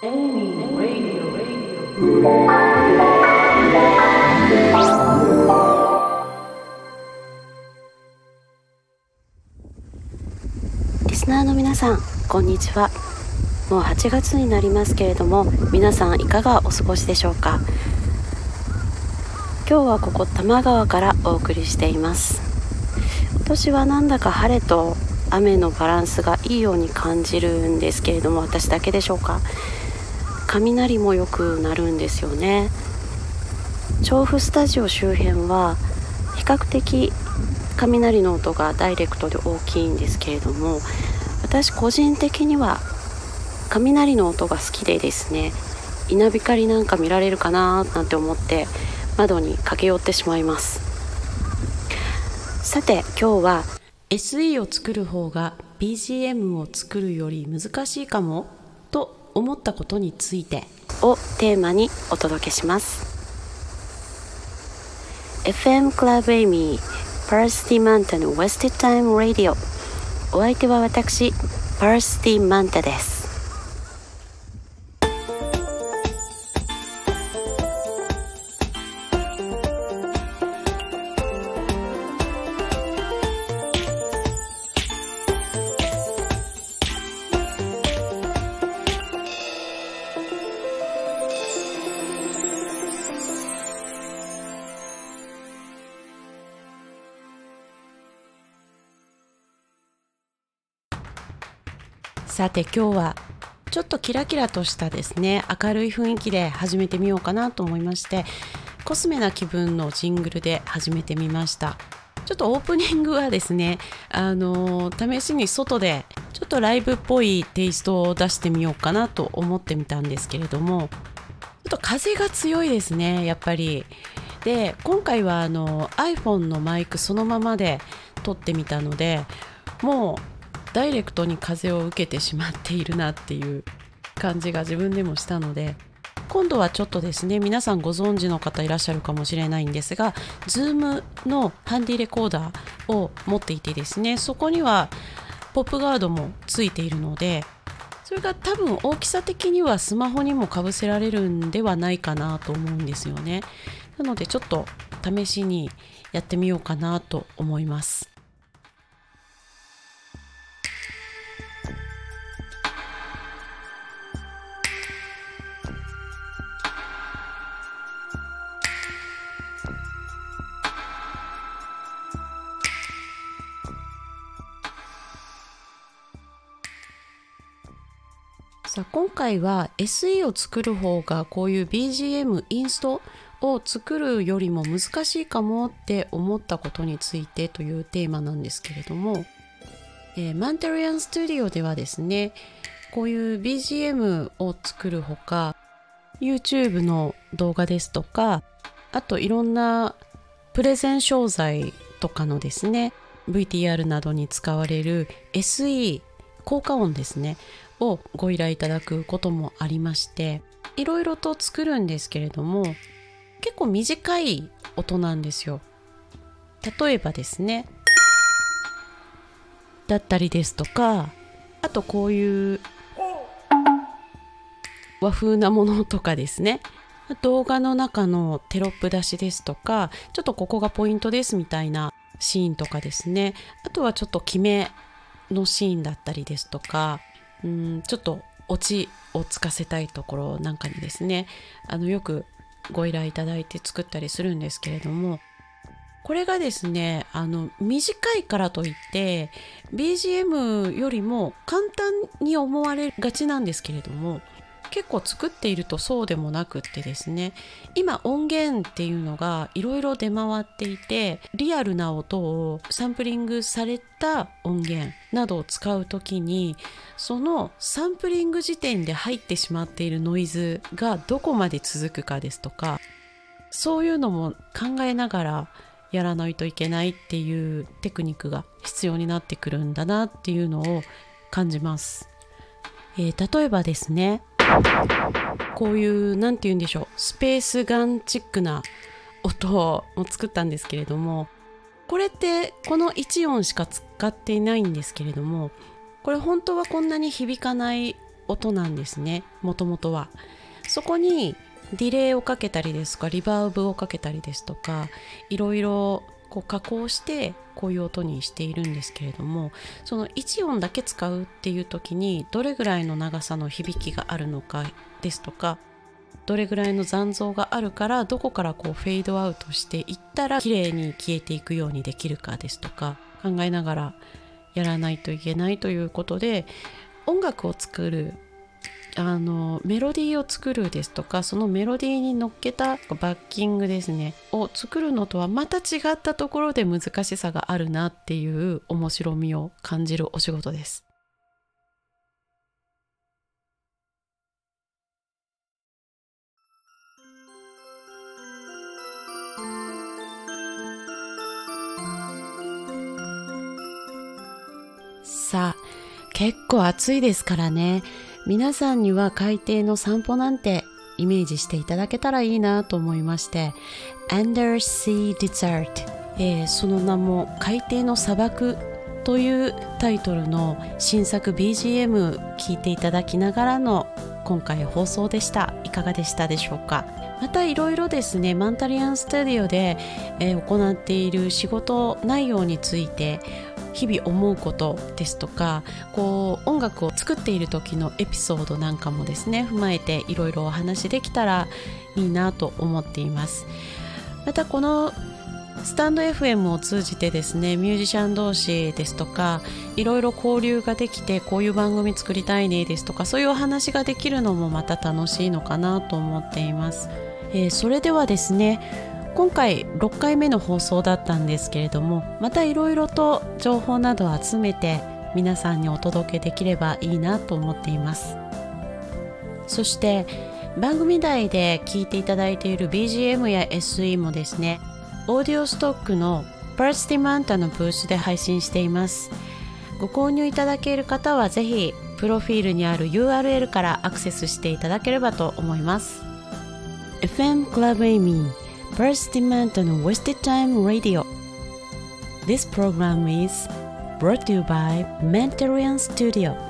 リスナーの皆さんこんにちは。もう8月になりますけれども皆さんいかがお過ごしでしょうか？今日はここ多摩川からお送りしています。今年はなんだか晴れと雨のバランスがいいように感じるんですけれども私だけでしょうか？雷もよくなるんですよね。調布スタジオ周辺は比較的雷の音がダイレクトで大きいんですけれども私個人的には雷の音が好きでですね稲光なんか見られるかななんて思って窓に駆け寄ってしまいます。さて今日は SE を作る方が BGM を作るより難しいかも？と思ったことについて。をテーマにお届けします。FM クラブエミーパースティマンタの Wasted Time Radio お相手は私パースティマンタです。さて今日はちょっとキラキラとしたですね明るい雰囲気で始めてみようかなと思いましてコスメな気分のジングルで始めてみました。ちょっとオープニングはですねあの試しに外でちょっとライブっぽいテイストを出してみようかなと思ってみたんですけれどもちょっと風が強いですねやっぱり。で今回はあの iPhone のマイクそのままで撮ってみたのでもうダイレクトに風を受けてしまっているなっていう感じが自分でもしたので今度はちょっとですね皆さんご存知の方いらっしゃるかもしれないんですが Zoom のハンディレコーダーを持っていてですねそこにはポップガードもついているのでそれが多分大きさ的にはスマホにもかぶせられるんではないかなと思うんですよね。なのでちょっと試しにやってみようかなと思います。さあ今回は SE を作る方がこういう BGM インストを作るよりも難しいかもって思ったことについてというテーマなんですけれども、えー、マンテリアンスタジオではですねこういう BGM を作るほか YouTube の動画ですとかあといろんなプレゼン商材とかのですね VTR などに使われる SE 効果音ですね。をご依頼いただくこともありましていろいろと作るんですけれども結構短い音なんですよ。例えばですねだったりですとかあとこういう和風なものとかですね動画の中のテロップ出しですとかちょっとここがポイントですみたいなシーンとかですねあとはちょっと決めのシーンだったりですとかうんちょっとオチをつかせたいところなんかにですねあのよくご依頼いただいて作ったりするんですけれどもこれがですねあの短いからといって BGM よりも簡単に思われがちなんですけれども結構作っているとそうでもなくってですね今音源っていうのがいろいろ出回っていてリアルな音をサンプリングされた音源などを使う時にそのサンプリング時点で入ってしまっているノイズがどこまで続くかですとかそういうのも考えながらやらないといけないっていうテクニックが必要になってくるんだなっていうのを感じます。えー、例えばですねこういう何て言うんでしょうスペースガンチックな音を作ったんですけれどもこれってこの1音しか使っていないんですけれどもこれ本当はこんなに響かない音なんですねもともとは。そこにディレイをかけたりですとかリバーブをかけたりですとかいろいろこう加工してこういう音にしているんですけれどもその1音だけ使うっていう時にどれぐらいの長さの響きがあるのかですとかどれぐらいの残像があるからどこからこうフェードアウトしていったら綺麗に消えていくようにできるかですとか考えながらやらないといけないということで音楽を作るあのメロディーを作るですとかそのメロディーに乗っけたバッキングですねを作るのとはまた違ったところで難しさがあるなっていう面白みを感じるお仕事です。さあ結構暑いですからね皆さんには海底の散歩なんてイメージしていただけたらいいなと思いまして Undersea Desert、えー、その名も海底の砂漠というタイトルの新作 BGM 聴いていただきながらの今回放送でした。いかがでしたでしょうか？またいろいろですねマンタリアンスタディオで、えー、行っている仕事内容について日々思うことですとかこう音楽を作っている時のエピソードなんかもですね踏まえていろいろお話できたらいいなと思っています。またこのスタンド FM を通じてですねミュージシャン同士ですとかいろいろ交流ができてこういう番組作りたいねですとかそういうお話ができるのもまた楽しいのかなと思っています、えー、それではですね今回6回目の放送だったんですけれどもまたいろいろと情報などを集めて皆さんにお届けできればいいなと思っています。そして番組内で聴いていただいている BGM や SE もですねオーディオストックのパースティマンタのブースで配信していますご購入いただける方はぜひプロフィールにある URL からアクセスしていただければと思います FM Club Amy First Demand on Wasted Time Radio. This program is brought to you by Mentarian Studio.